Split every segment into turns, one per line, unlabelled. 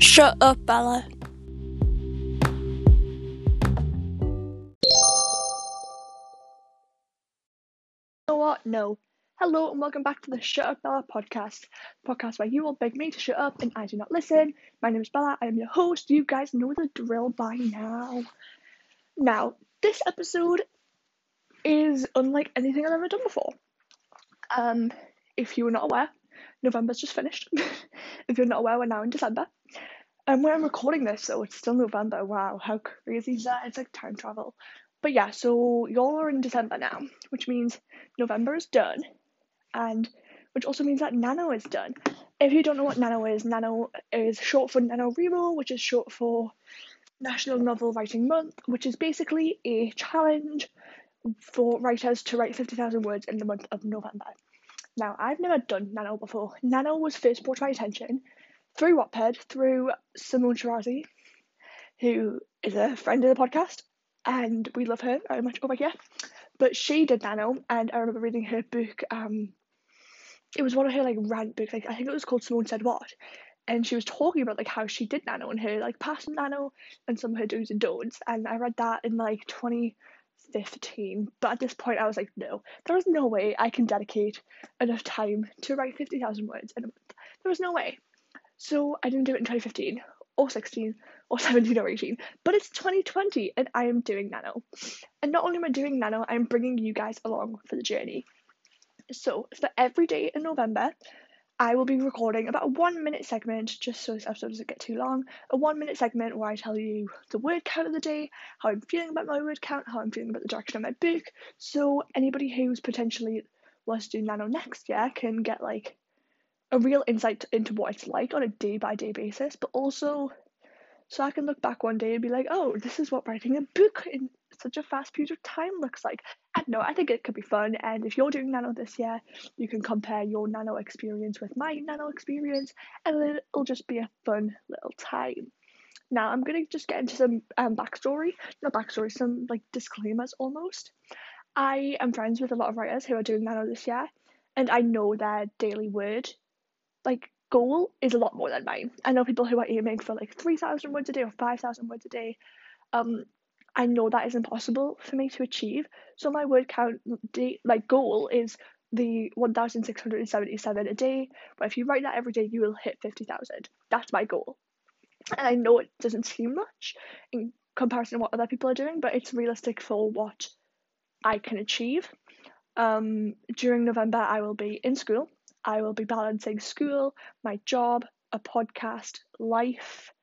Shut up, Bella.
You know what? No. Hello and welcome back to the Shut Up Bella podcast, podcast where you all beg me to shut up and I do not listen. My name is Bella. I am your host. You guys know the drill by now. Now, this episode is unlike anything I've ever done before. Um, if you were not aware, November's just finished. if you're not aware, we're now in December. And when I'm recording this, so it's still November. Wow, how crazy is that? It's like time travel. But yeah, so y'all are in December now, which means November is done, and which also means that Nano is done. If you don't know what Nano is, Nano is short for NaNoWriMo, which is short for National Novel Writing Month, which is basically a challenge for writers to write 50,000 words in the month of November. Now, I've never done Nano before. Nano was first brought to my attention through Wattpad, through Simone Shirazi, who is a friend of the podcast, and we love her very much over here. But she did Nano, and I remember reading her book. Um, it was one of her like rant books. Like I think it was called Simone Said What, and she was talking about like how she did Nano and her like past Nano and some of her do's and don'ts. And I read that in like 2015. But at this point, I was like, no, there is no way I can dedicate enough time to write 50,000 words in a month. There was no way. So I didn't do it in 2015 or 16 or 17 or 18, but it's 2020 and I am doing Nano. And not only am I doing Nano, I'm bringing you guys along for the journey. So for every day in November, I will be recording about a one minute segment, just so this episode doesn't get too long. A one minute segment where I tell you the word count of the day, how I'm feeling about my word count, how I'm feeling about the direction of my book. So anybody who's potentially wants to do Nano next year can get like a real insight into what it's like on a day by day basis, but also so I can look back one day and be like, oh, this is what writing a book in such a fast period of time looks like. And no, I think it could be fun. And if you're doing nano this year, you can compare your nano experience with my nano experience, and it'll just be a fun little time. Now, I'm going to just get into some um, backstory, not backstory, some like disclaimers almost. I am friends with a lot of writers who are doing nano this year, and I know their daily word like goal is a lot more than mine. I know people who are aiming for like 3,000 words a day or 5,000 words a day. Um, I know that is impossible for me to achieve. So my word count, day, my goal is the 1,677 a day. But if you write that every day, you will hit 50,000. That's my goal. And I know it doesn't seem much in comparison to what other people are doing, but it's realistic for what I can achieve. Um, during November, I will be in school I will be balancing school, my job, a podcast, life.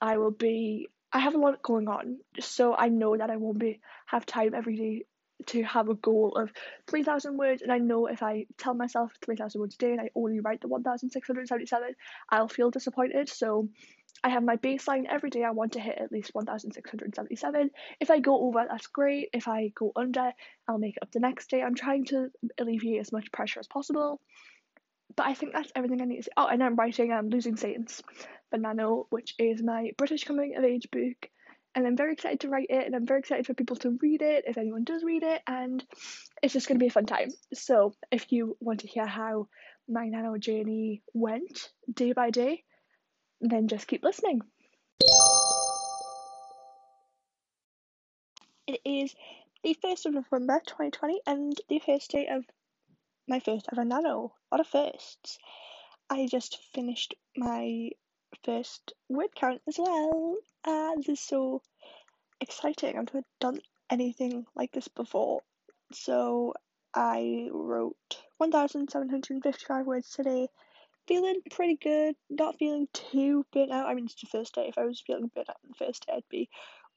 I will be I have a lot going on, so I know that I won't be have time every day to have a goal of 3,000 words. And I know if I tell myself 3,000 words a day and I only write the 1,677, I'll feel disappointed. So I have my baseline every day. I want to hit at least 1,677. If I go over, that's great. If I go under, I'll make it up the next day. I'm trying to alleviate as much pressure as possible but I think that's everything I need to say. Oh, and I'm writing um, Losing Saints for Nano, which is my British coming of age book. And I'm very excited to write it, and I'm very excited for people to read it if anyone does read it. And it's just going to be a fun time. So, if you want to hear how my Nano journey went day by day, then just keep listening. It is the 1st of November 2020 and the first day of my first ever nano. A lot of firsts. I just finished my first word count as well. And this is so exciting. I've never done anything like this before. So I wrote 1,755 words today. Feeling pretty good, not feeling too burnt out. I mean, it's the first day. If I was feeling burnt out on the first day, I'd be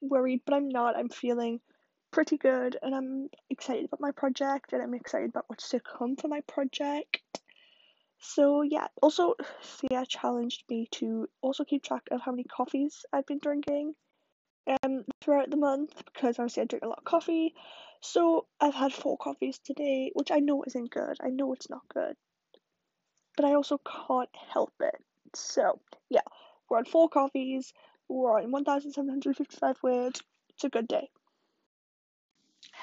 worried, but I'm not. I'm feeling pretty good and I'm excited about my project and I'm excited about what's to come for my project. So yeah, also Thea challenged me to also keep track of how many coffees I've been drinking um throughout the month because obviously I drink a lot of coffee. So I've had four coffees today, which I know isn't good. I know it's not good. But I also can't help it. So yeah, we're on four coffees, we're on 1,755 words. It's a good day.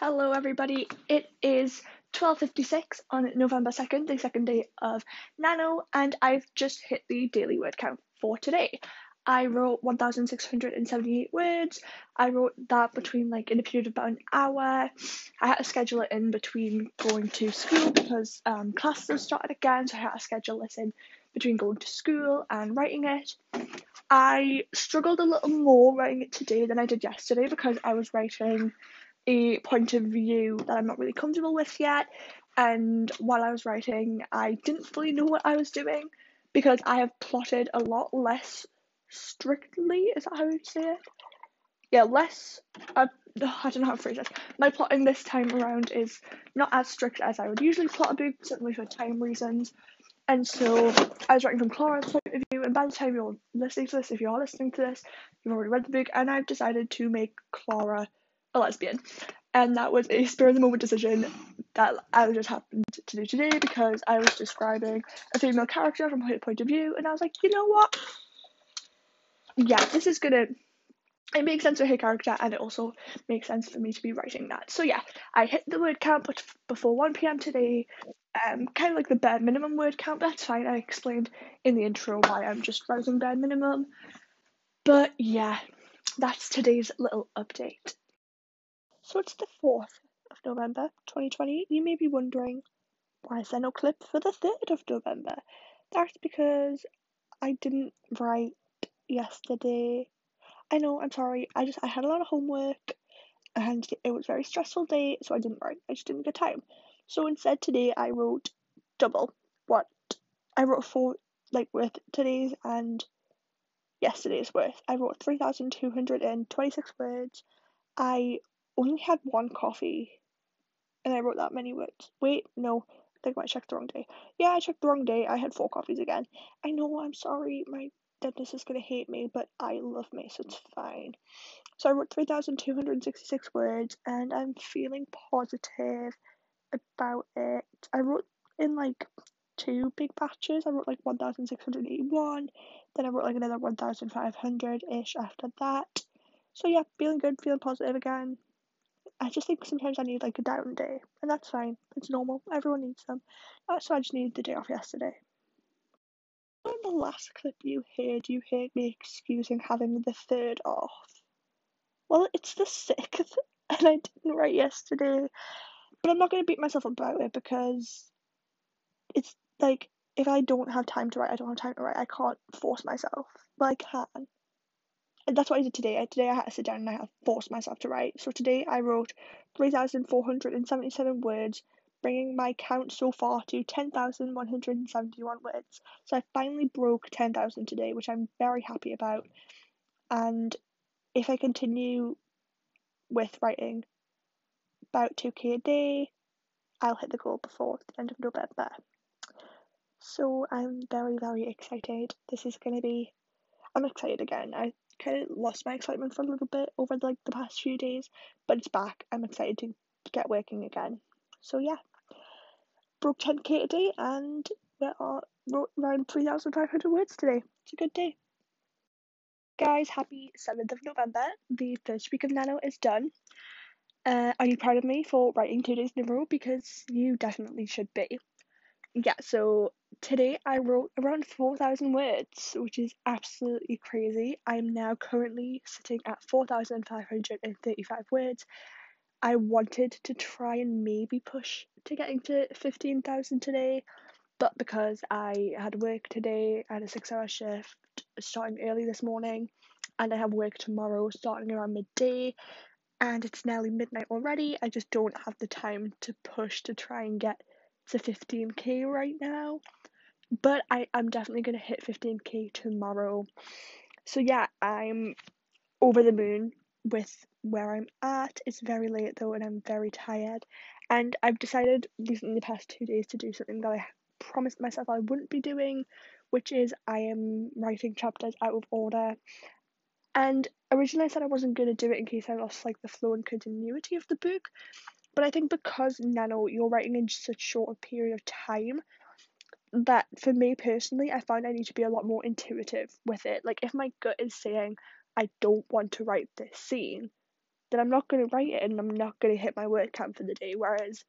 Hello, everybody. It is 12:56 on November 2nd, the second day of Nano, and I've just hit the daily word count for today. I wrote 1,678 words. I wrote that between like in a period of about an hour. I had to schedule it in between going to school because um, classes started again, so I had to schedule this in between going to school and writing it. I struggled a little more writing it today than I did yesterday because I was writing a point of view that I'm not really comfortable with yet. And while I was writing, I didn't fully know what I was doing because I have plotted a lot less strictly. Is that how you say it? Yeah, less. Uh, I don't know how to phrase it. My plotting this time around is not as strict as I would usually plot a book, certainly for time reasons. And so I was writing from Clara's point of view, and by the time you're listening to this, if you are listening to this, you've already read the book, and I've decided to make Clara a lesbian. And that was a spur of the moment decision that I just happened to do today because I was describing a female character from her point of view, and I was like, you know what? Yeah, this is gonna. It makes sense for her character, and it also makes sense for me to be writing that. So yeah, I hit the word count, but before one p.m. today, um, kind of like the bare minimum word count. That's fine. I explained in the intro why I'm just writing bare minimum. But yeah, that's today's little update. So it's the 4th of November 2020. You may be wondering, why is there no clip for the 3rd of November? That's because I didn't write yesterday. I know, I'm sorry. I just I had a lot of homework and it was a very stressful day, so I didn't write. I just didn't get time. So instead today I wrote double what I wrote for like with today's and yesterday's worth. I wrote 3,226 words. I only had one coffee and I wrote that many words. Wait, no, I think I checked the wrong day. Yeah, I checked the wrong day. I had four coffees again. I know, I'm sorry, my dentist is gonna hate me, but I love me, so it's fine. So I wrote 3,266 words and I'm feeling positive about it. I wrote in like two big batches. I wrote like 1,681, then I wrote like another 1,500 ish after that. So yeah, feeling good, feeling positive again. I just think sometimes I need like a down day, and that's fine. It's normal. Everyone needs them. So I just needed the day off yesterday. In the last clip you heard, you heard me excusing having the third off. Well, it's the sixth, and I didn't write yesterday. But I'm not going to beat myself up about it because it's like if I don't have time to write, I don't have time to write. I can't force myself, but I can. And that's what I did today. Today I had to sit down and I had to force myself to write. So today I wrote 3,477 words, bringing my count so far to 10,171 words. So I finally broke 10,000 today, which I'm very happy about. And if I continue with writing about 2k a day, I'll hit the goal before the end of November. So I'm very, very excited. This is going to be. I'm excited again. I kind of lost my excitement for a little bit over like the past few days, but it's back. I'm excited to get working again. So yeah, broke 10k a day and we are wrote around 3,500 words today. It's a good day. Guys, happy 7th of November. The first week of Nano is done. Uh, are you proud of me for writing two days in a row? Because you definitely should be. Yeah, so today I wrote around 4,000 words, which is absolutely crazy. I'm now currently sitting at 4,535 words. I wanted to try and maybe push to getting to 15,000 today, but because I had work today, I had a six hour shift starting early this morning, and I have work tomorrow starting around midday, and it's nearly midnight already. I just don't have the time to push to try and get to 15k right now but I, I'm definitely gonna hit 15k tomorrow. So yeah, I'm over the moon with where I'm at. It's very late though, and I'm very tired. And I've decided recently the past two days to do something that I promised myself I wouldn't be doing, which is I am writing chapters out of order. And originally I said I wasn't gonna do it in case I lost like the flow and continuity of the book. But I think because Nano, you're writing in such short a period of time, that for me personally, I find I need to be a lot more intuitive with it. Like if my gut is saying I don't want to write this scene, then I'm not going to write it and I'm not going to hit my word count for the day. Whereas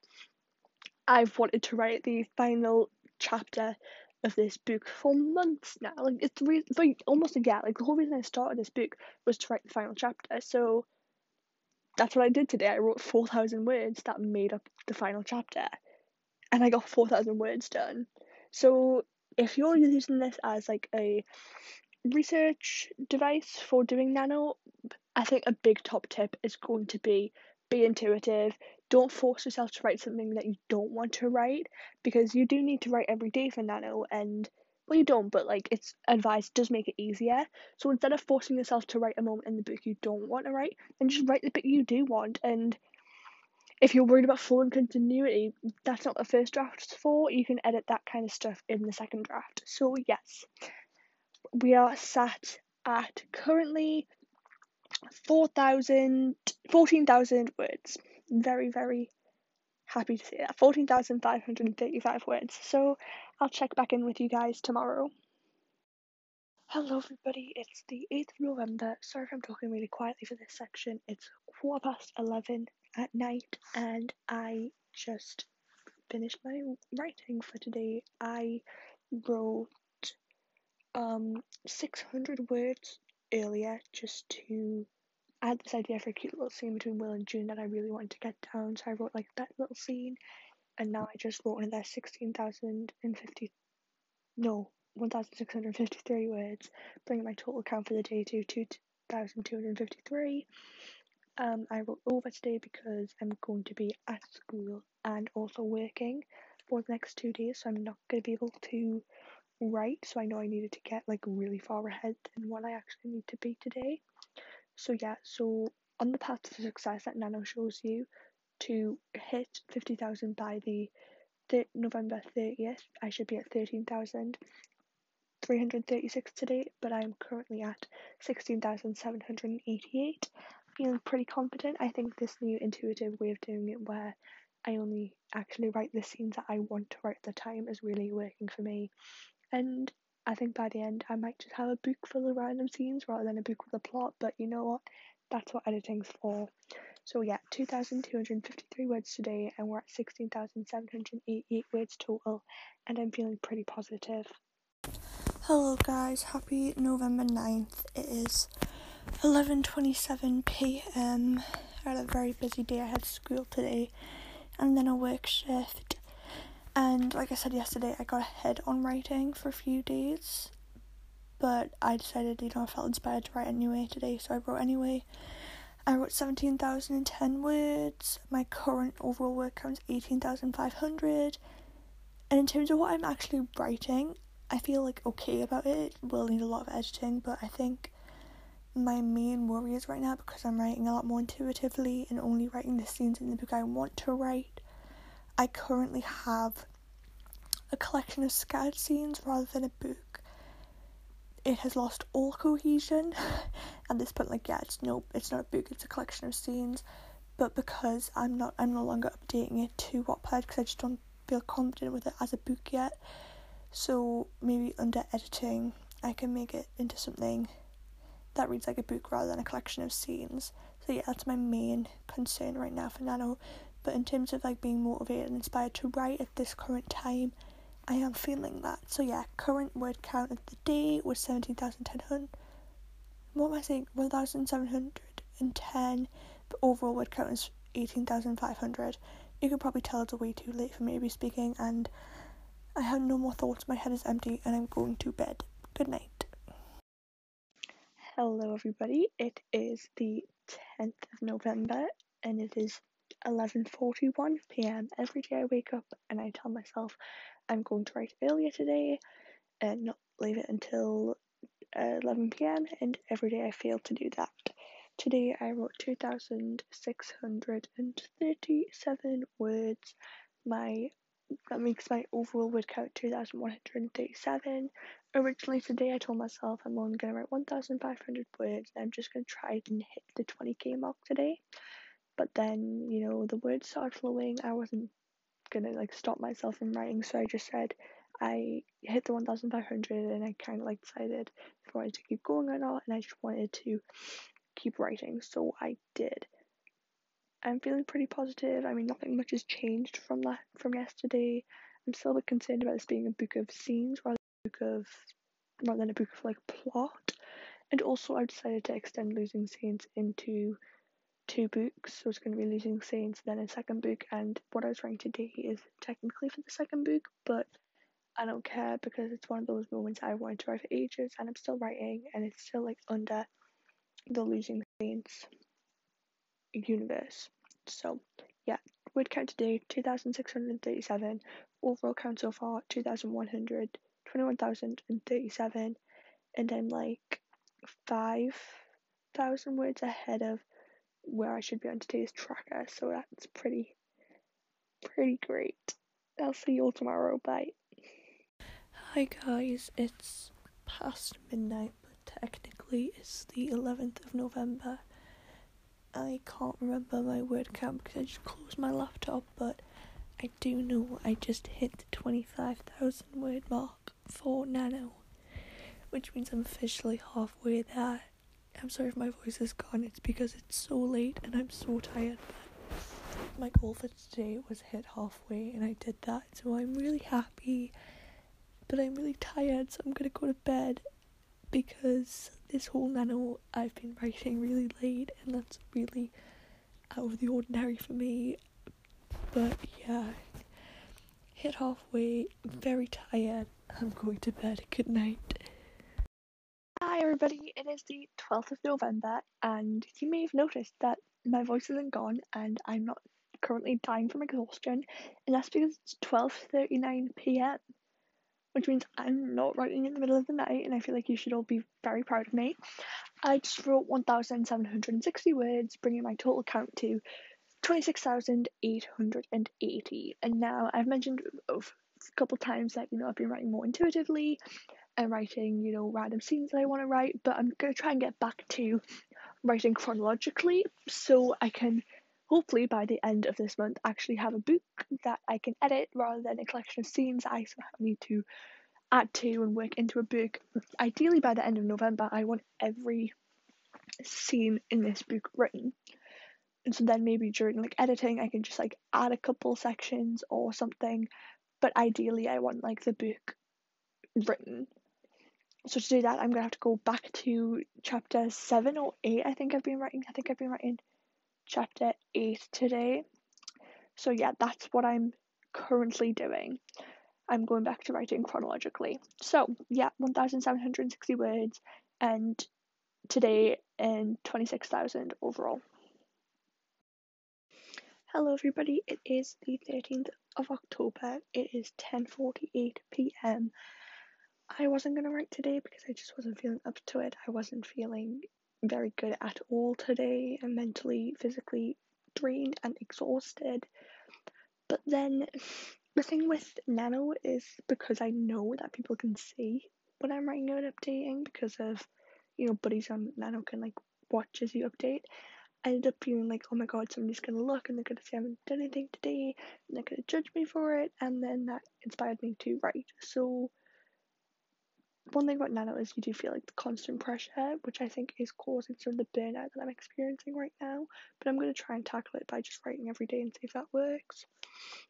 I've wanted to write the final chapter of this book for months now. Like it's re- like almost a year. Like the whole reason I started this book was to write the final chapter. So that's what I did today. I wrote four thousand words that made up the final chapter, and I got four thousand words done. So if you're using this as like a research device for doing nano, I think a big top tip is going to be be intuitive. Don't force yourself to write something that you don't want to write because you do need to write every day for nano and well you don't but like it's advice does make it easier so instead of forcing yourself to write a moment in the book you don't want to write then just write the bit you do want and if you're worried about flow and continuity that's not the first draft for you can edit that kind of stuff in the second draft so yes we are sat at currently 4,000, 14,000 words. Very, very happy to see that. 14,535 words. So I'll check back in with you guys tomorrow. Hello, everybody. It's the 8th of November. Sorry if I'm talking really quietly for this section. It's quarter past 11 at night, and I just finished my writing for today. I wrote um 600 words earlier just to add this idea for a cute little scene between Will and June that I really wanted to get down. So I wrote like that little scene, and now I just wrote in there sixteen thousand and fifty, no, one thousand six hundred fifty-three words, bringing my total count for the day to two thousand two hundred fifty-three. Um, I wrote over today because I'm going to be at school and also working for the next two days, so I'm not going to be able to write. So I know I needed to get like really far ahead than what I actually need to be today. So yeah, so on the path to success that Nano shows you to hit 50,000 by the th- November 30th, I should be at 13,336 today, but I'm currently at 16,788. Feeling pretty confident. I think this new intuitive way of doing it, where I only actually write the scenes that I want to write at the time, is really working for me. And I think by the end I might just have a book full of random scenes rather than a book with a plot, but you know what? That's what editing's for. So yeah, 2,253 words today and we're at 16,788 words total and I'm feeling pretty positive.
Hello guys, happy November 9th. It is 11:27 p.m. I had a very busy day. I had school today and then a work shift and like I said yesterday, I got ahead on writing for a few days, but I decided, you know, I felt inspired to write anyway today, so I wrote anyway. I wrote 17,010 words. My current overall word count is 18,500. And in terms of what I'm actually writing, I feel like okay about it. It will need a lot of editing, but I think my main worry is right now because I'm writing a lot more intuitively and only writing the scenes in the book I want to write I currently have a collection of scattered scenes rather than a book. It has lost all cohesion at this point. Like, yeah, it's no, it's not a book; it's a collection of scenes. But because I'm not, I'm no longer updating it to what Wattpad because I just don't feel confident with it as a book yet. So maybe under editing, I can make it into something that reads like a book rather than a collection of scenes. So yeah, that's my main concern right now for Nano but in terms of like being motivated and inspired to write at this current time, I am feeling that. So yeah, current word count of the day was seventeen thousand ten hundred. What am I saying? One thousand seven hundred and ten. But overall word count is eighteen thousand five hundred. You can probably tell it's a way too late for me to be speaking, and I have no more thoughts. My head is empty, and I'm going to bed. Good night.
Hello, everybody. It is the 10th of November, and it is 11:41 p.m. every day I wake up and I tell myself I'm going to write earlier today and not leave it until uh, 11 p.m. and every day I fail to do that. Today I wrote 2,637 words. My that makes my overall word count 2,137. Originally today I told myself I'm only gonna write 1,500 words and I'm just gonna try and hit the 20k mark today. But then you know the words started flowing. I wasn't gonna like stop myself from writing so i just said i hit the 1500 and i kind of like decided if i wanted to keep going or not and i just wanted to keep writing so i did i'm feeling pretty positive i mean nothing much has changed from that from yesterday I'm still a bit concerned about this being a book of scenes rather than a book of rather than a book of like plot. And also I decided to extend Losing Saints into two books. So it's gonna be Losing Saints, then a second book, and what I was writing today is technically for the second book, but I don't care because it's one of those moments I wanted to write for ages and I'm still writing and it's still like under the Losing Saints universe. So yeah, word count today 2637, overall count so far 2100, 21,037, and I'm like 5,000 words ahead of where I should be on today's tracker, so that's pretty, pretty great. I'll see you all tomorrow. Bye.
Hi guys, it's past midnight, but technically it's the 11th of November. I can't remember my word count because I just closed my laptop, but I do know I just hit the 25,000 word mark for Nano, which means I'm officially halfway there. I'm sorry if my voice is gone, it's because it's so late and I'm so tired, but my goal for today was hit halfway and I did that, so I'm really happy but I'm really tired, so I'm gonna go to bed because this whole nano I've been writing really late, and that's really out of the ordinary for me. But yeah, hit halfway, very tired. I'm going to bed. Good night.
Hi everybody, it is the 12th of November, and you may have noticed that my voice isn't gone and I'm not currently dying from exhaustion, and that's because it's 12:39 p.m which means I'm not writing in the middle of the night, and I feel like you should all be very proud of me. I just wrote 1,760 words, bringing my total count to 26,880. And now I've mentioned a couple times that you know I've been writing more intuitively and writing you know random scenes that I want to write, but I'm gonna try and get back to writing chronologically so I can hopefully by the end of this month actually have a book that I can edit rather than a collection of scenes I somehow need to add to and work into a book. Ideally by the end of November I want every scene in this book written. And so then maybe during like editing I can just like add a couple sections or something. But ideally I want like the book written. So to do that I'm gonna have to go back to chapter seven or eight I think I've been writing. I think I've been writing chapter 8 today. So, yeah, that's what I'm currently doing. I'm going back to writing chronologically. So, yeah, 1,760 words, and today in 26,000 overall. Hello, everybody. It is the 13th of October. It is 10:48 p.m. I wasn't gonna write today because I just wasn't feeling up to it. I wasn't feeling very good at all today. I'm mentally, physically drained and exhausted. But then the thing with Nano is because I know that people can see when I'm writing and updating because of, you know, buddies on Nano can like watch as you update. I ended up feeling like, oh my god, somebody's gonna look and they're gonna say I haven't done anything today and they're gonna judge me for it and then that inspired me to write. So one thing about Nano is you do feel like the constant pressure, which I think is causing some of the burnout that I'm experiencing right now. But I'm going to try and tackle it by just writing every day and see if that works.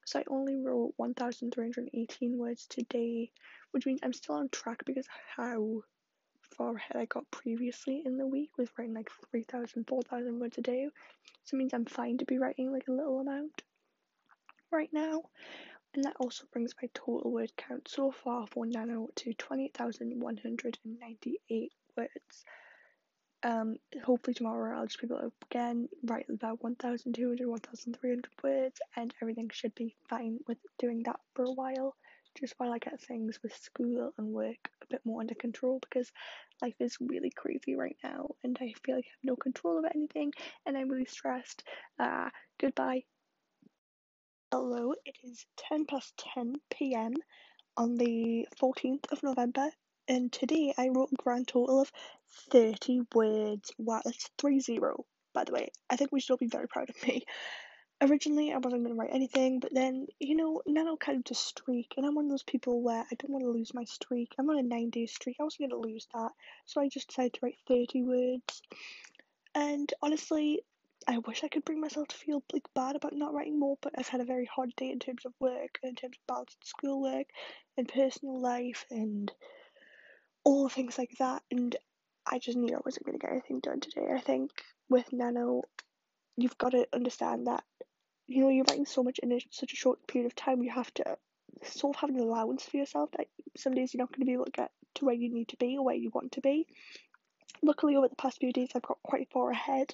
So I only wrote 1,318 words today, which means I'm still on track because how far ahead I got previously in the week with writing like 3,000, 4,000 words a day. So it means I'm fine to be writing like a little amount right now. And that also brings my total word count so far for Nano to 20,198 words. Um, hopefully tomorrow I'll just be able to again write about 1,200, 1,300 words, and everything should be fine with doing that for a while, just while I get things with school and work a bit more under control because life is really crazy right now, and I feel like I have no control over anything, and I'm really stressed. Uh, goodbye. Hello, it is 10 past 10 pm on the 14th of November, and today I wrote a grand total of 30 words. Wow, that's 3 0, by the way. I think we should all be very proud of me. Originally, I wasn't going to write anything, but then, you know, Nano kind of just streak, and I'm one of those people where I don't want to lose my streak. I'm on a 9 day streak, I wasn't going to lose that, so I just decided to write 30 words. And honestly,
I wish I could bring myself to feel like bad about not writing more, but I've had a very hard day in terms of work, in terms of balancing schoolwork and personal life and all things like that. And I just knew I wasn't going to get anything done today. I think with Nano, you've got to understand that you know you're writing so much in a, such a short period of time. You have to sort of have an allowance for yourself that some days you're not going to be able to get to where you need to be or where you want to be. Luckily, over the past few days, I've got quite far ahead.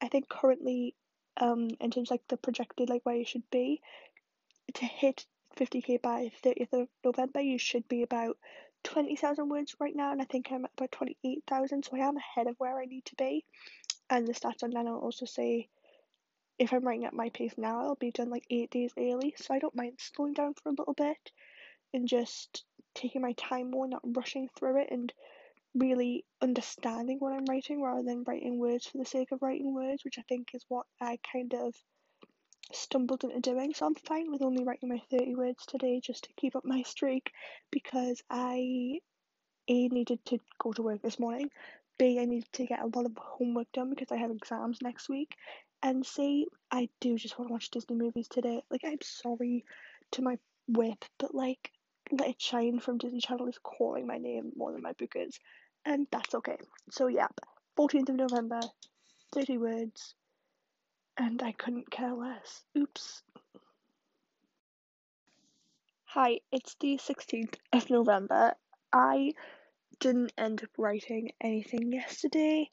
I think currently, um, in terms of, like the projected like where you should be, to hit 50k by 30th of November, you should be about 20,000 words right now, and I think I'm at about 28,000, so I am ahead of where I need to be. And the stats on Nano also say if I'm writing at my pace now, I'll be done like eight days early, so I don't mind slowing down for a little bit and just taking my time more, not rushing through it, and really understanding what I'm writing rather than writing words for the sake of writing words, which I think is what I kind of stumbled into doing. So I'm fine with only writing my 30 words today just to keep up my streak because I A needed to go to work this morning, B I needed to get a lot of homework done because I have exams next week, and C I do just want to watch Disney movies today. Like I'm sorry to my whip, but like Let It Shine from Disney Channel is calling my name more than my book is and that's okay. So yeah, 14th of November, 30 words, and I couldn't care less. Oops. Hi, it's the 16th of November. I didn't end up writing anything yesterday,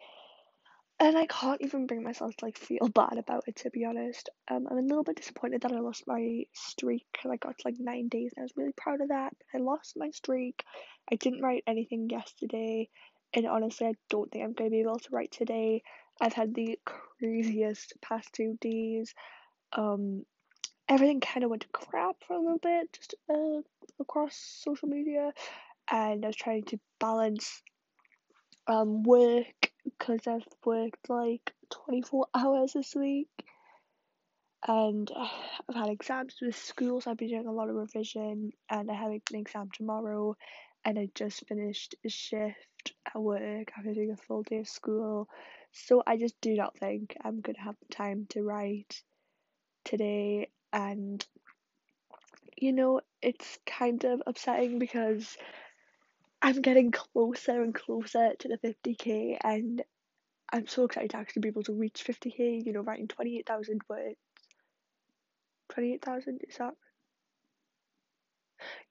and I can't even bring myself to like feel bad about it to be honest. Um, I'm a little bit disappointed that I lost my streak and I got to like nine days. And I was really proud of that. I lost my streak. I didn't write anything yesterday, and honestly, I don't think I'm going to be able to write today. I've had the craziest past two days. Um, everything kind of went to crap for a little bit, just uh, across social media, and I was trying to balance um work because I've worked like 24 hours this week and uh, I've had exams with school, so I've been doing a lot of revision, and I have an exam tomorrow, and I just finished a shift at work after doing a full day of school, so I just do not think I'm gonna have time to write today, and you know, it's kind of upsetting because I'm getting closer and closer to the 50k, and I'm so excited to actually be able to reach 50k, you know, writing 28,000 words 28,000 is that?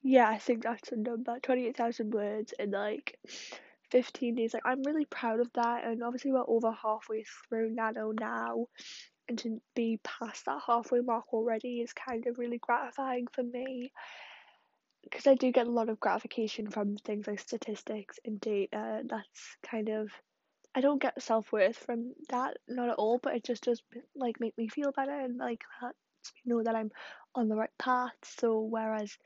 Yeah, I think that's a number. 28,000 words in like 15 days. Like, I'm really proud of that, and obviously, we're over halfway through Nano now, and to be past that halfway mark already is kind of really gratifying for me because I do get a lot of gratification from things like statistics and data. That's kind of I don't get self worth from that, not at all, but it just does like make me feel better and like lets me know that I'm on the right path. So whereas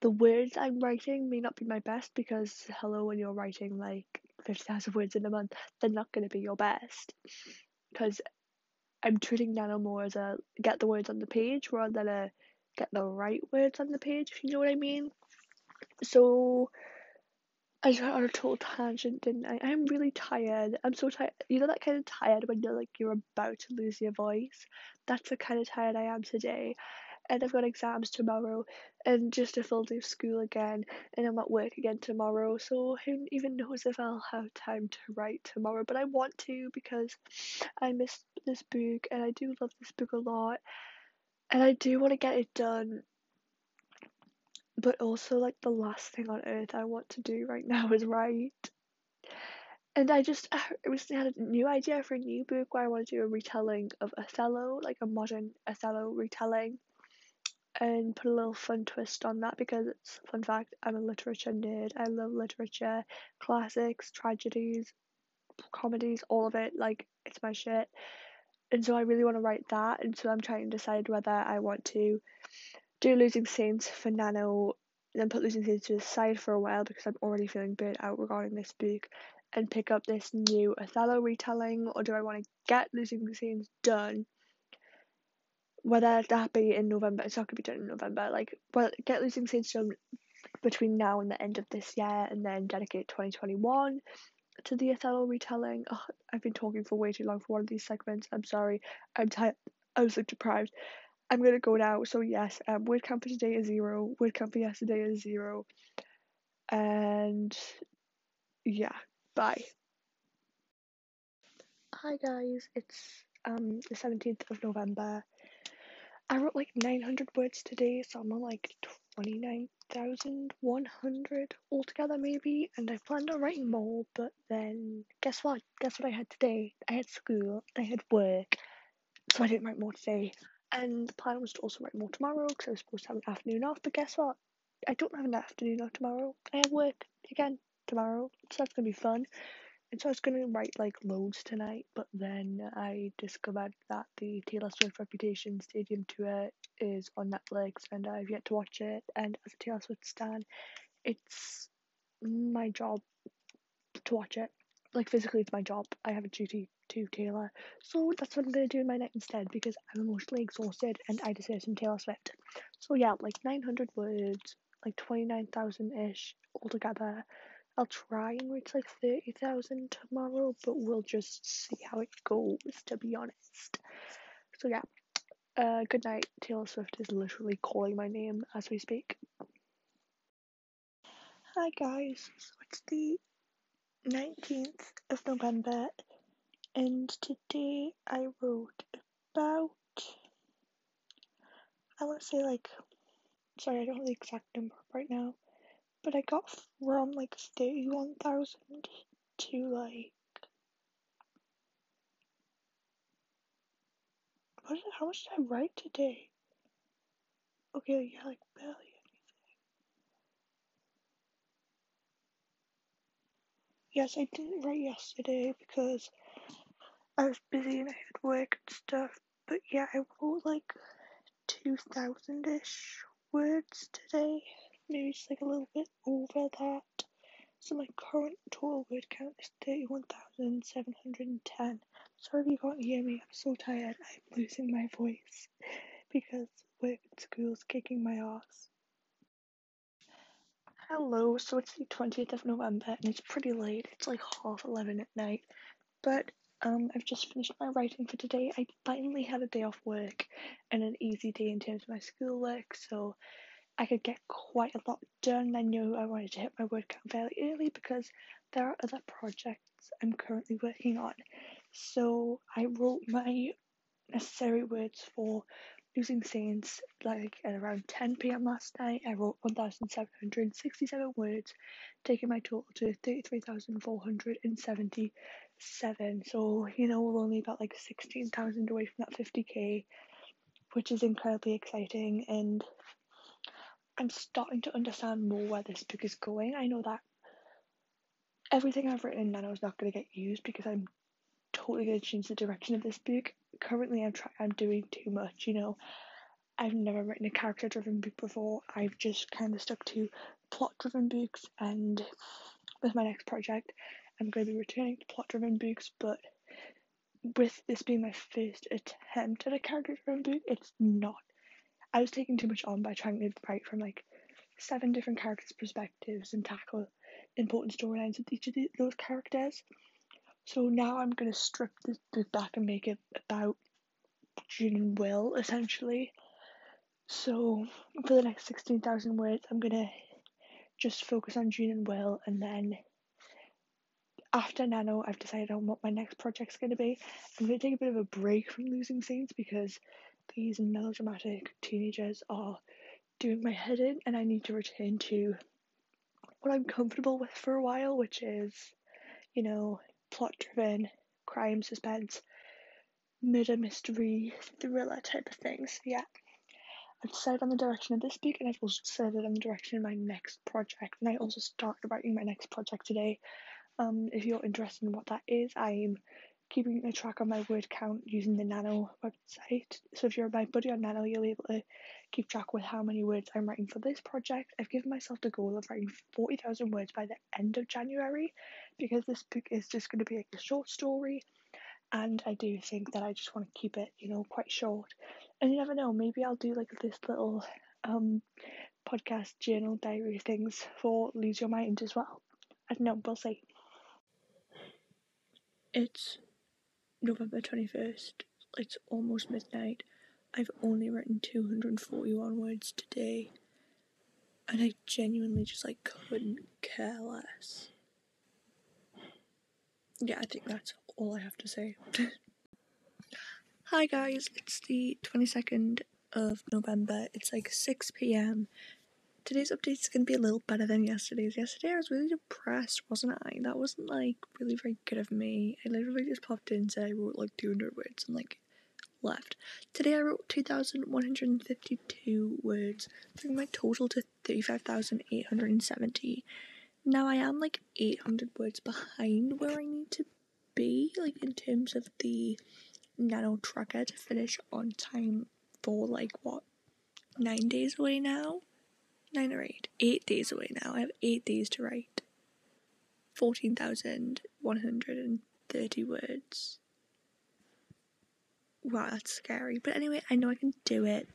the words I'm writing may not be my best because hello when you're writing like 50,000 words in a month, they're not going to be your best because I'm treating Nano more as a get the words on the page rather than a get the right words on the page, if you know what I mean. So I just went on a total tangent, didn't I? I'm really tired. I'm so tired. You know that kind of tired when you're like you're about to lose your voice. That's the kind of tired I am today. And I've got exams tomorrow, and just a full day of school again, and I'm at work again tomorrow. So who even knows if I'll have time to write tomorrow? But I want to because I miss this book, and I do love this book a lot, and I do want to get it done but also like the last thing on earth I want to do right now is write. And I just I recently had a new idea for a new book where I want to do a retelling of Othello, like a modern Othello retelling, and put a little fun twist on that because it's fun fact I'm a literature nerd. I love literature, classics, tragedies, comedies, all of it. Like it's my shit. And so I really want to write that, and so I'm trying to decide whether I want to do Losing Saints for Nano, then put Losing Saints to the side for a while because I'm already feeling burnt out regarding this book, and pick up this new Othello retelling, or do I want to get Losing Saints done? Whether that be in November, it's not going to be done in November. Like, well, get Losing Saints done between now and the end of this year, and then dedicate 2021
to the Othello retelling. Oh, I've been talking for way too long for one of these segments. I'm sorry. I'm tired. I was like deprived. I'm gonna go now. So yes, um, word count for today is zero. Word count for yesterday is zero. And yeah, bye. Hi guys, it's um the seventeenth of November. I wrote like nine hundred words today, so I'm on like twenty nine thousand one hundred altogether maybe. And I planned on writing more, but then guess what? Guess what I had today? I had school. I had work, so I didn't write more today. And the plan was to also write more tomorrow because I was supposed to have an afternoon off. But guess what? I don't have an afternoon off tomorrow. I have work again tomorrow, so that's gonna be fun. And so I was gonna write like loads tonight, but then I discovered that the Taylor Swift Reputation Stadium tour is on Netflix and I've yet to watch it. And as a Taylor Swift stan, it's my job to watch it. Like physically, it's my job. I have a duty to Taylor, so that's what I'm gonna do in my night instead because I'm emotionally exhausted and I deserve some Taylor Swift. So yeah, like 900 words, like 29,000 ish altogether. I'll try and reach like 30,000 tomorrow, but we'll just see how it goes, to be honest. So, yeah, uh, good night. Taylor Swift is literally calling my name as we speak.
Hi, guys. So, it's the 19th of November, and today I wrote about, I want to say like, sorry, I don't know the exact number right now but I got from like 31,000 to like what how much did I write today? Okay, yeah, like barely anything. Yes, I didn't write yesterday because I was busy and I had work and stuff. But yeah, I wrote like 2,000 ish words today maybe just like a little bit over that. So my current total word count is 31,710. Sorry if you can't hear me, I'm so tired. I'm losing my voice because work at school's kicking my ass. Hello, so it's the 20th of November and it's pretty late. It's like half 11 at night. But um, I've just finished my writing for today. I finally had a day off work and an easy day in terms of my schoolwork, so I could get quite a lot done. I knew I wanted to hit my word count fairly early because there are other projects I'm currently working on. So I wrote my necessary words for Losing Saints like at around 10 pm last night. I wrote 1,767 words, taking my total to 33,477. So, you know, we're only about like 16,000 away from that 50k, which is incredibly exciting and I'm starting to understand more where this book is going. I know that everything I've written Nano is not going to get used because I'm totally going to change the direction of this book. Currently, I'm trying. I'm doing too much. You know, I've never written a character-driven book before. I've just kind of stuck to plot-driven books, and with my next project, I'm going to be returning to plot-driven books. But with this being my first attempt at a character-driven book, it's not I was taking too much on by trying to write from like seven different characters' perspectives and tackle important storylines with each of the, those characters. So now I'm gonna strip this book back and make it about June and Will essentially. So for the next sixteen thousand words, I'm gonna just focus on June and Will, and then after Nano, I've decided on what my next project's gonna be. I'm gonna take a bit of a break from Losing Saints because these melodramatic teenagers are doing my head in, and I need to return to what I'm comfortable with for a while, which is, you know, plot driven, crime, suspense, murder mystery, thriller type of things. Yeah. I've decided on the direction of this book and I've also decided on the direction of my next project. And I also started writing my next project today. Um, if you're interested in what that is, I'm keeping a track of my word count using the Nano website. So if you're my buddy on Nano, you'll be able to keep track with how many words I'm writing for this project. I've given myself the goal of writing 40,000 words by the end of January because this book is just going to be like a short story. And I do think that I just want to keep it, you know, quite short. And you never know, maybe I'll do like this little um podcast journal diary things for Lose Your Mind as well. I don't know, we'll see. It's November 21st. It's almost midnight. I've only written 241 words today. And I genuinely just like couldn't care less. Yeah, I think that's all I have to say. Hi guys, it's the 22nd of November. It's like 6 pm. Today's update is going to be a little better than yesterday's. Yesterday I was really depressed, wasn't I? That wasn't like really very good of me. I literally just popped in said I wrote like 200 words and like left. Today I wrote 2,152 words, bringing my total to 35,870. Now I am like 800 words behind where I need to be, like in terms of the nano tracker to finish on time for like what, nine days away now? Nine or eight, eight days away now. I have eight days to write 14,130 words. Wow, that's scary. But anyway, I know I can do it.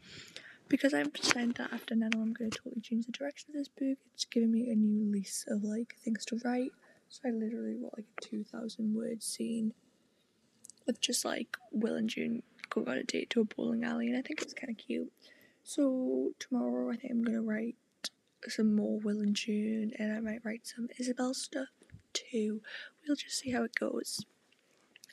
Because I've decided that after Nano, I'm going to totally change the direction of this book. It's giving me a new lease of like things to write. So I literally wrote like a 2,000 word scene with just like Will and June going on a date to a bowling alley, and I think it's kind of cute. So tomorrow, I think I'm gonna write some more Will and June, and I might write some Isabel stuff too. We'll just see how it goes.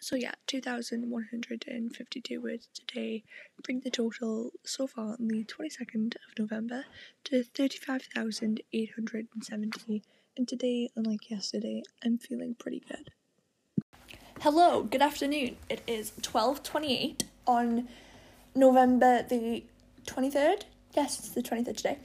So yeah, 2,152 words today bring the total so far on the 22nd of November to 35,870. And today, unlike yesterday, I'm feeling pretty good. Hello, good afternoon. It is 12:28 on November the 23rd. Yes, it's the 23rd today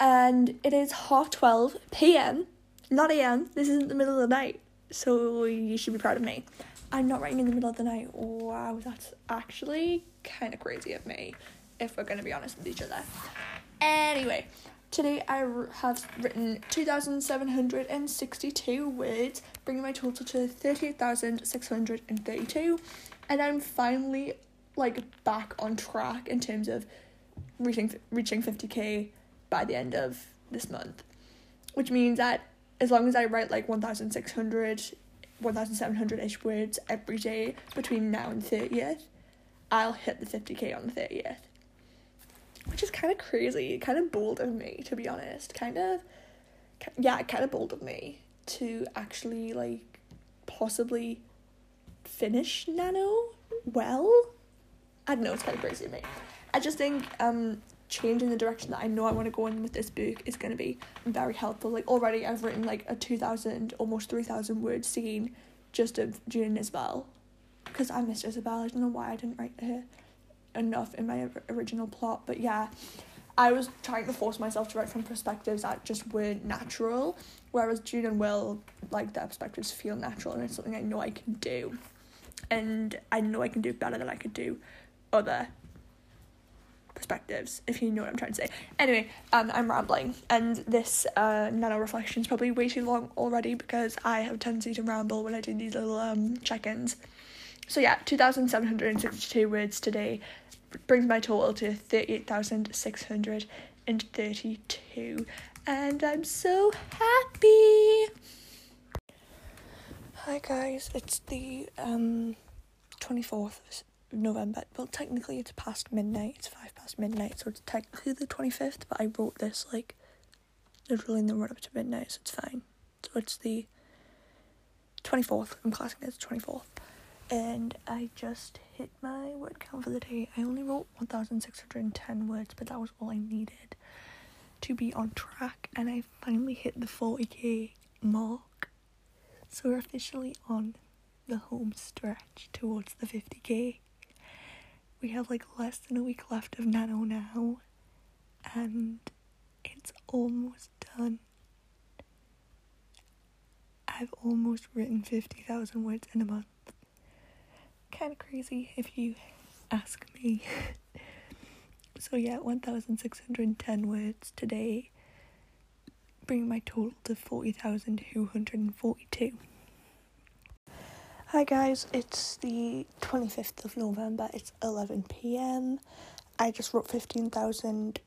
and it is half 12 p.m., not a.m. This isn't the middle of the night, so you should be proud of me. I'm not writing in the middle of the night. Wow, that's actually kind of crazy of me, if we're going to be honest with each other. Anyway, today I have written 2,762 words, bringing my total to 38,632, and I'm finally like back on track in terms of reaching reaching 50k by the end of this month. Which means that as long as I write like 1,600, 1,700 ish words every day between now and 30th, I'll hit the 50k on the 30th. Which is kind of crazy, kind of bold of me, to be honest. Kind of, yeah, kind of bold of me to actually like possibly finish Nano well. I don't know, it's kind of crazy of me. I just think um changing the direction that I know I want to go in with this book is going to be very helpful. Like already I've written like a 2000 almost 3000 word scene just of June and Isabel because I missed Isabel. I don't know why I didn't write her enough in my original plot, but yeah. I was trying to force myself to write from perspectives that just weren't natural, whereas June and Will, like their perspectives feel natural and it's something I know I can do. And I know I can do better than I could do other perspectives, if you know what I'm trying to say. Anyway, um, I'm rambling, and this uh, nano reflection is probably way too long already because I have a tendency to ramble when I do these little um, check ins. So, yeah, 2,762 words today brings my total to 38,632, and I'm so happy. Hi guys, it's the um 24th November. Well, technically it's past midnight. It's five past midnight, so it's technically the twenty fifth. But I wrote this like literally in the run up to midnight, so it's fine. So it's the twenty fourth. I'm classing it as twenty fourth, and I just hit my word count for the day. I only wrote one thousand six hundred and ten words, but that was all I needed to be on track, and I finally hit the forty k mark. So we're officially on the home stretch towards the 50k we have like less than a week left of Nano now, and it's almost done. I've almost written 50,000 words in a month. Kind of crazy if you ask me. so, yeah, 1,610 words today, bringing my total to 40,242. Hi guys, it's the 25th of November, it's 11 pm. I just wrote 15,000.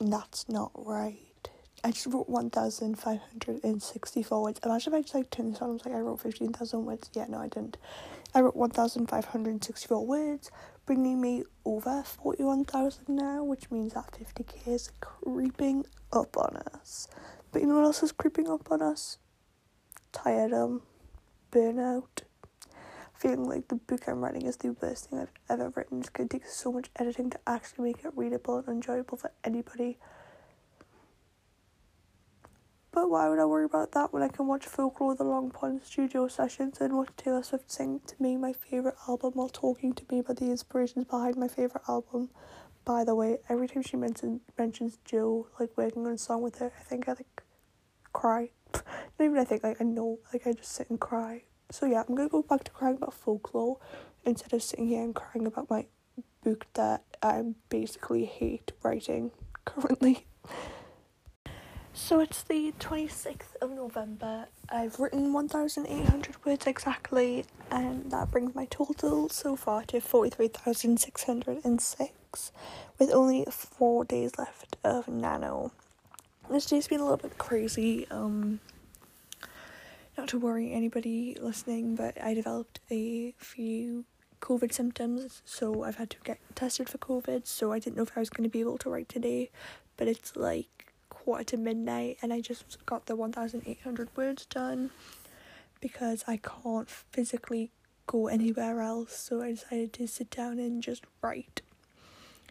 That's not right. I just wrote 1,564 words. Imagine if I just like turned this on, I was like, I wrote 15,000 words. Yeah, no, I didn't. I wrote 1,564 words, bringing me over 41,000 now, which means that 50k is creeping up on us. But you know what else is creeping up on us? Tiredom, burnout. Feeling like the book I'm writing is the worst thing I've ever written. It's going to take so much editing to actually make it readable and enjoyable for anybody. But why would I worry about that when I can watch Folklore the Long Pond studio sessions and watch Taylor Swift sing to me my favourite album while talking to me about the inspirations behind my favourite album? By the way, every time she mentions mentions Joe like working on a song with her, I think I like cry. Not even I think like I know like I just sit and cry. So yeah, I'm gonna go back to crying about folklore instead of sitting here and crying about my book that I basically hate writing currently. So it's the 26th of November. I've written 1,800 words exactly, and that brings my total so far to 43,606, with only four days left of Nano. This day's been a little bit crazy. Um, not to worry anybody listening, but I developed a few COVID symptoms, so I've had to get tested for COVID. So I didn't know if I was going to be able to write today, but it's like quarter to midnight and I just got the 1800 words done because I can't physically go anywhere else so I decided to sit down and just write.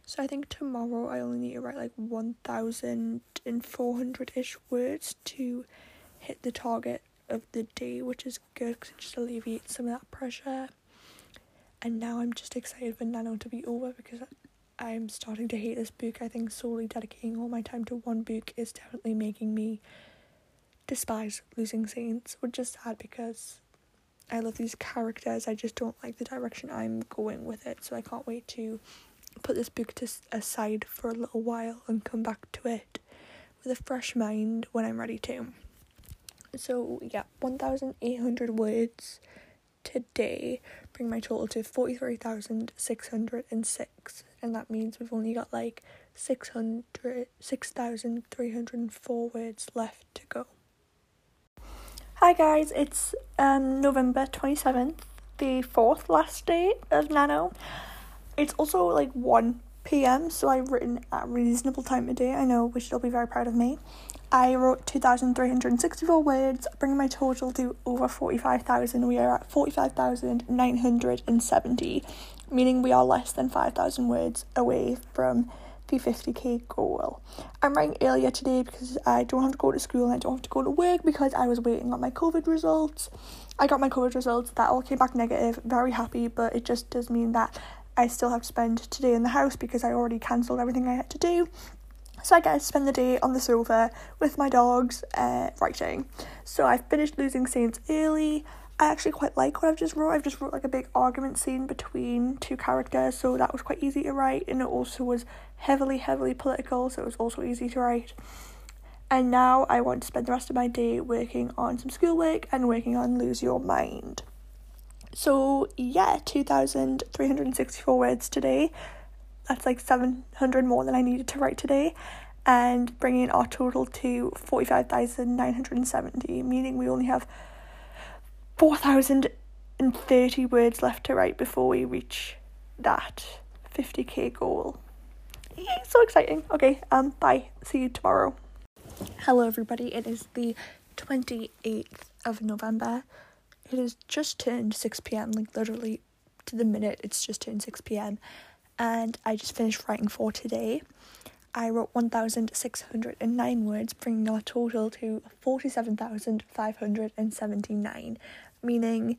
So I think tomorrow I only need to write like 1400 ish words to hit the target of the day which is good because it just alleviates some of that pressure. And now I'm just excited for Nano to be over because I'm starting to hate this book. I think solely dedicating all my time to one book is definitely making me despise Losing Saints, which is sad because I love these characters. I just don't like the direction I'm going with it, so I can't wait to put this book to aside for a little while and come back to it with a fresh mind when I'm ready to. So, yeah, 1,800 words today bring my total to 43,606 and that means we've only got like 600 6,304 words left to go. Hi guys, it's um November 27th, the fourth last day of Nano. It's also like 1 p.m. so I've written at a reasonable time of day. I know, which you'll be very proud of me. I wrote 2,364 words, bringing my total to over 45,000. We are at 45,970, meaning we are less than 5,000 words away from the 50k goal. I'm writing earlier today because I don't have to go to school and I don't have to go to work because I was waiting on my COVID results. I got my COVID results, that all came back negative, very happy, but it just does mean that I still have to spend today in the house because I already cancelled everything I had to do. So I get to spend the day on the sofa with my dogs uh, writing. So I finished Losing Saints early. I actually quite like what I've just wrote. I've just wrote like a big argument scene between two characters, so that was quite easy to write, and it also was heavily, heavily political, so it was also easy to write. And now I want to spend the rest of my day working on some schoolwork and working on Lose Your Mind. So, yeah, 2,364 words today that's like 700 more than I needed to write today and bringing our total to 45,970 meaning we only have 4,030 words left to write before we reach that 50k goal. Yay, so exciting. Okay, um bye. See you tomorrow. Hello everybody. It is the 28th of November. It is just turned 6 p.m. like literally to the minute it's just turned 6 p.m and I just finished writing for today. I wrote 1,609 words, bringing our total to 47,579, meaning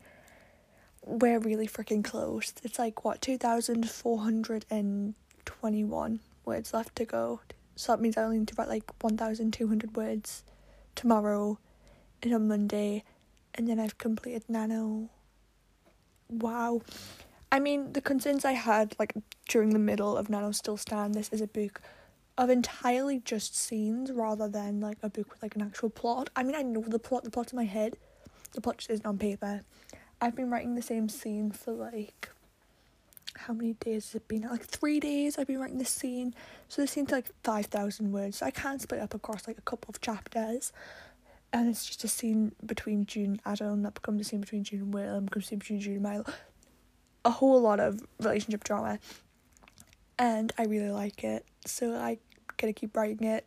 we're really freaking close. It's like, what, 2,421 words left to go. So that means I only need to write like 1,200 words tomorrow and on Monday, and then I've completed Nano. Wow. I mean, the concerns I had like during the middle of Nano still stand. This is a book of entirely just scenes rather than like a book with like an actual plot. I mean, I know the plot. The plot's in my head. The plot just isn't on paper. I've been writing the same scene for like how many days has it been? Like three days I've been writing this scene. So this scene's like 5,000 words. So I can split it up across like a couple of chapters. And it's just a scene between June and Adam that becomes a scene between June and Will and becomes a scene between June and Milo. A whole lot of relationship drama. And I really like it. So I gotta keep writing it.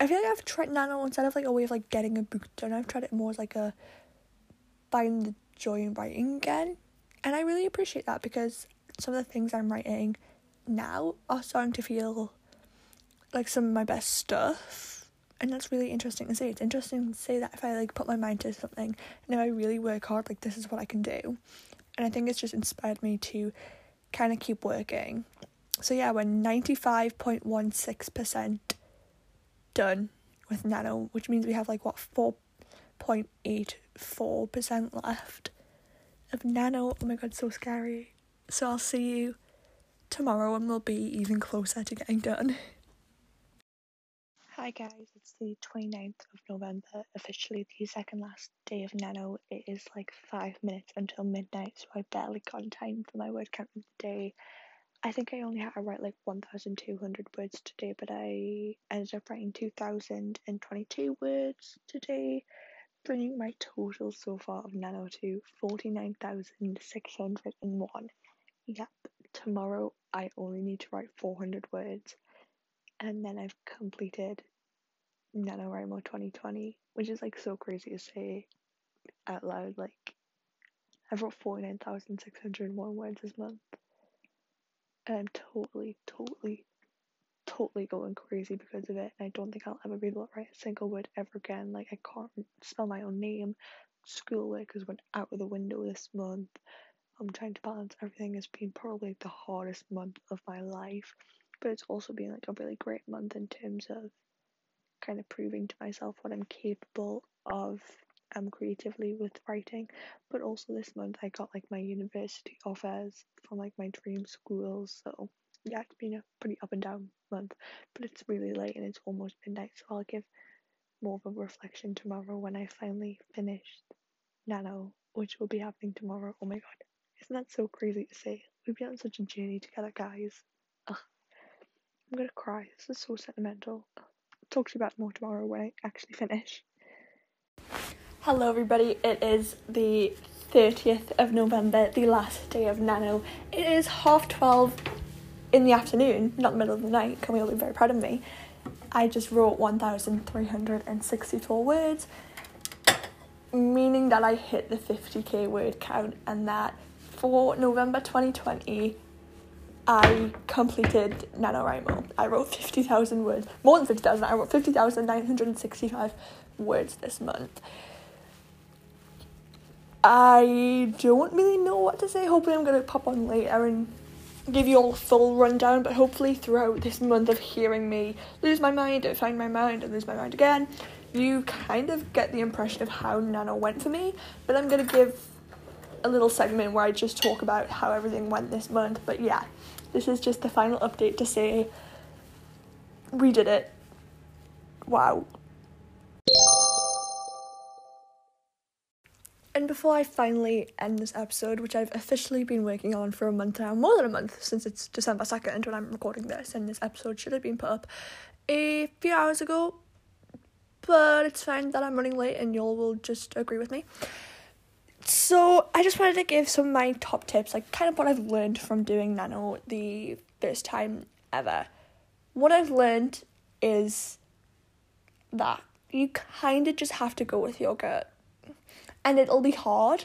I feel like I've tried Nano instead of like a way of like getting a book done, I've tried it more as like a find the joy in writing again. And I really appreciate that because some of the things I'm writing now are starting to feel like some of my best stuff. And that's really interesting to say. It's interesting to say that if I like put my mind to something and if I really work hard, like this is what I can do. And I think it's just inspired me to kind of keep working. So yeah, we're 95.16% done with Nano, which means we have like what 4.84% left of Nano. Oh my god, so scary. So I'll see you tomorrow and we'll be even closer to getting done. Hi guys, it's the 29th of November, officially the second last day of Nano. It is like five minutes until midnight, so I barely got time for my word count of the day. I think I only had to write like 1,200 words today, but I ended up writing 2,022 words today, bringing my total so far of Nano to 49,601. Yep, tomorrow I only need to write 400 words, and then I've completed NaNoWriMo 2020, which is like so crazy to say out loud. Like, I've wrote 49,601 words this month. And I'm totally, totally, totally going crazy because of it. And I don't think I'll ever be able to write a single word ever again. Like, I can't spell my own name. Schoolwork has went out of the window this month. I'm trying to balance everything. It's been probably the hardest month of my life. But it's also been like a really great month in terms of kind of proving to myself what I'm capable of um creatively with writing. But also this month I got like my university offers from like my dream schools. So yeah, it's been a pretty up and down month. But it's really late and it's almost midnight, so I'll give more of a reflection tomorrow when I finally finish Nano, which will be happening tomorrow. Oh my god. Isn't that so crazy to say? We've been on such a journey together, guys. Ugh. I'm gonna cry. This is so sentimental. I'll talk to you about more tomorrow when I actually finish. Hello, everybody. It is the 30th of November, the last day of Nano. It is half 12 in the afternoon, not the middle of the night. Can we all be very proud of me? I just wrote 1,364 words, meaning that I hit the 50k word count, and that for November 2020, I completed NaNoWriMo. I wrote 50,000 words, more than 50,000, I wrote 50,965 words this month. I don't really know what to say. Hopefully, I'm going to pop on later and give you all a full rundown, but hopefully, throughout this month of hearing me lose my mind and find my mind and lose my mind again, you kind of get the impression of how Nano went for me. But I'm going to give a little segment where I just talk about how everything went this month. But yeah, this is just the final update to say we did it. Wow. And before I finally end this episode, which I've officially been working on for a month now, more than a month since it's December 2nd when I'm recording this, and this episode should have been put up a few hours ago, but it's fine that I'm running late and y'all will just agree with me. So, I just wanted to give some of my top tips, like kind of what I've learned from doing Nano the first time ever. What I've learned is that you kind of just have to go with your gut and it'll be hard,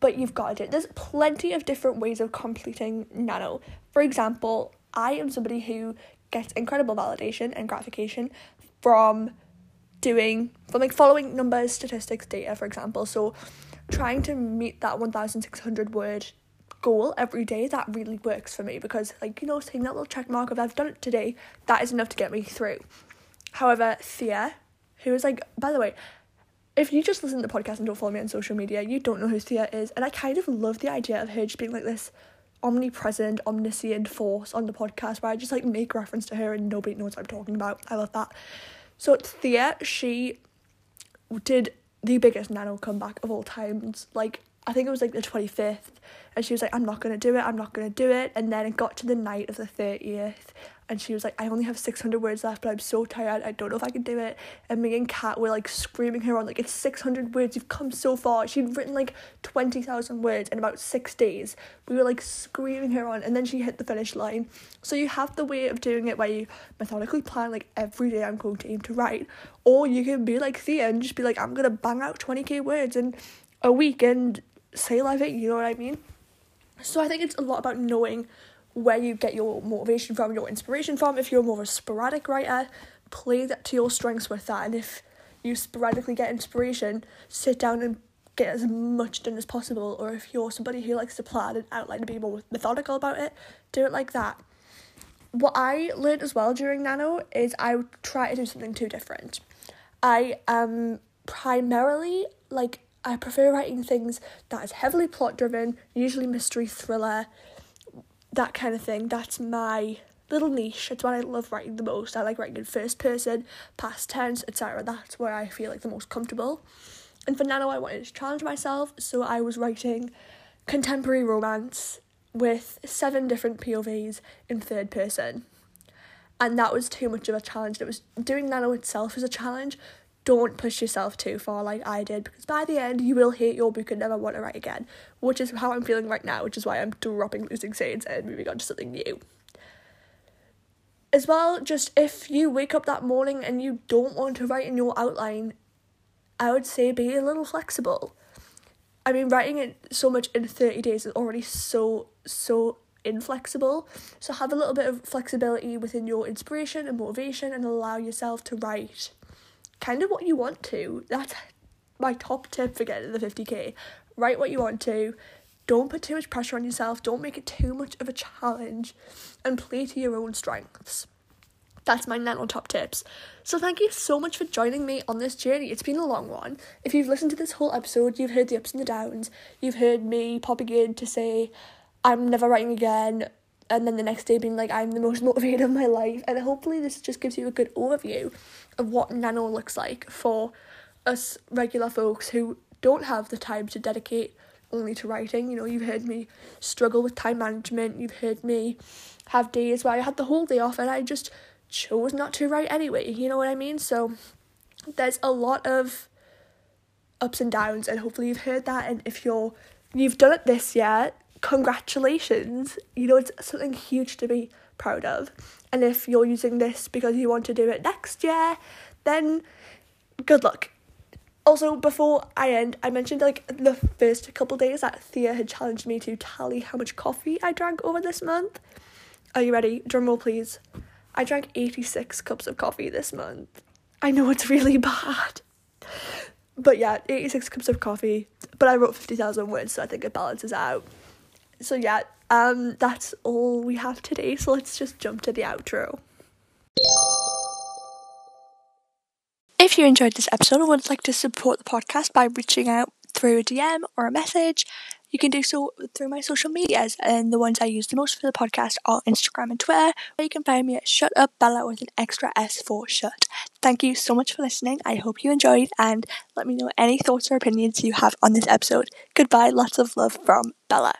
but you've got to it. There's plenty of different ways of completing Nano. For example, I am somebody who gets incredible validation and gratification from doing from like following numbers, statistics, data, for example. So trying to meet that 1600 word goal every day that really works for me because like you know seeing that little check mark of I've done it today that is enough to get me through. However, Thea, who is like by the way, if you just listen to the podcast and don't follow me on social media, you don't know who Thea is. And I kind of love the idea of her just being like this omnipresent, omniscient force on the podcast where I just like make reference to her and nobody knows what I'm talking about. I love that. So Thea, she did the biggest nano comeback of all times. Like I think it was like the 25th and she was like I'm not to do it I'm not to do it and then it got to the night of the 30th and she was like I only have 600 words left but I'm so tired. I don't know if I can do it. And me and Kat were like screaming her on like it's 600 words. You've come so far. She'd written like 20,000 words in about 6 days. We were like screaming her on and then she hit the finish line. So you have the way of doing it where you methodically plan like every day I'm going to aim to write. Or you can be like Thea and just be like I'm going to bang out 20k words in a week and say live it you know what I mean? So I think it's a lot about knowing where you get your motivation from, your inspiration from. If you're more of a sporadic writer, play that to your strengths with that. And if you sporadically get inspiration, sit down and get as much done as possible. Or if you're somebody who likes to plan and outline and be more methodical about it, do it like that. What I learned as well during Nano is I would try to do something too different. I am primarily like I prefer writing things that is heavily plot driven, usually mystery thriller, that kind of thing. That's my little niche. It's what I love writing the most. I like writing in first person, past tense, etc. That's where I feel like the most comfortable. And for Nano, I wanted to challenge myself, so I was writing contemporary romance with seven different POVs in third person. And that was too much of a challenge. It was doing Nano itself as a challenge, don't push yourself too far like I did because by the end you will hate your book and never want to write again, which is how I'm feeling right now, which is why I'm dropping Losing Saints and moving on to something new. As well, just if you wake up that morning and you don't want to write in your outline, I would say be a little flexible. I mean, writing it so much in 30 days is already so, so inflexible. So have a little bit of flexibility within your inspiration and motivation and allow yourself to write kind of what you want to. That's my top tip for getting to the 50k. Write what you want to. Don't put too much pressure on yourself. Don't make it too much of a challenge and play to your own strengths. That's my nano top tips. So thank you so much for joining me on this journey. It's been a long one. If you've listened to this whole episode, you've heard the ups and the downs. You've heard me popping in to say I'm never writing again and then the next day being like I'm the most motivated of my life and hopefully this just gives you a good overview of what nano looks like for us regular folks who don't have the time to dedicate only to writing. You know, you've heard me struggle with time management, you've heard me have days where I had the whole day off and I just chose not to write anyway, you know what I mean? So there's a lot of ups and downs and hopefully you've heard that and if you're you've done it this year congratulations. You know, it's something huge to be proud of. And if you're using this because you want to do it next year, then good luck. Also, before I end, I mentioned like the first couple days that Thea had challenged me to tally how much coffee I drank over this month. Are you ready? Drum roll, please. I drank 86 cups of coffee this month. I know it's really bad. But yeah, 86 cups of coffee. But I wrote 50,000 words, so I think it balances out so yeah, um, that's all we have today. So let's just jump to the outro. If you enjoyed this episode and would like to support the podcast by reaching out through a DM or a message, you can do so through my social medias, and the ones I use the most for the podcast are Instagram and Twitter, where you can find me at Shut Up Bella with an extra S for shut. Thank you so much for listening. I hope you enjoyed, and let me know any thoughts or opinions you have on this episode. Goodbye, lots of love from Bella.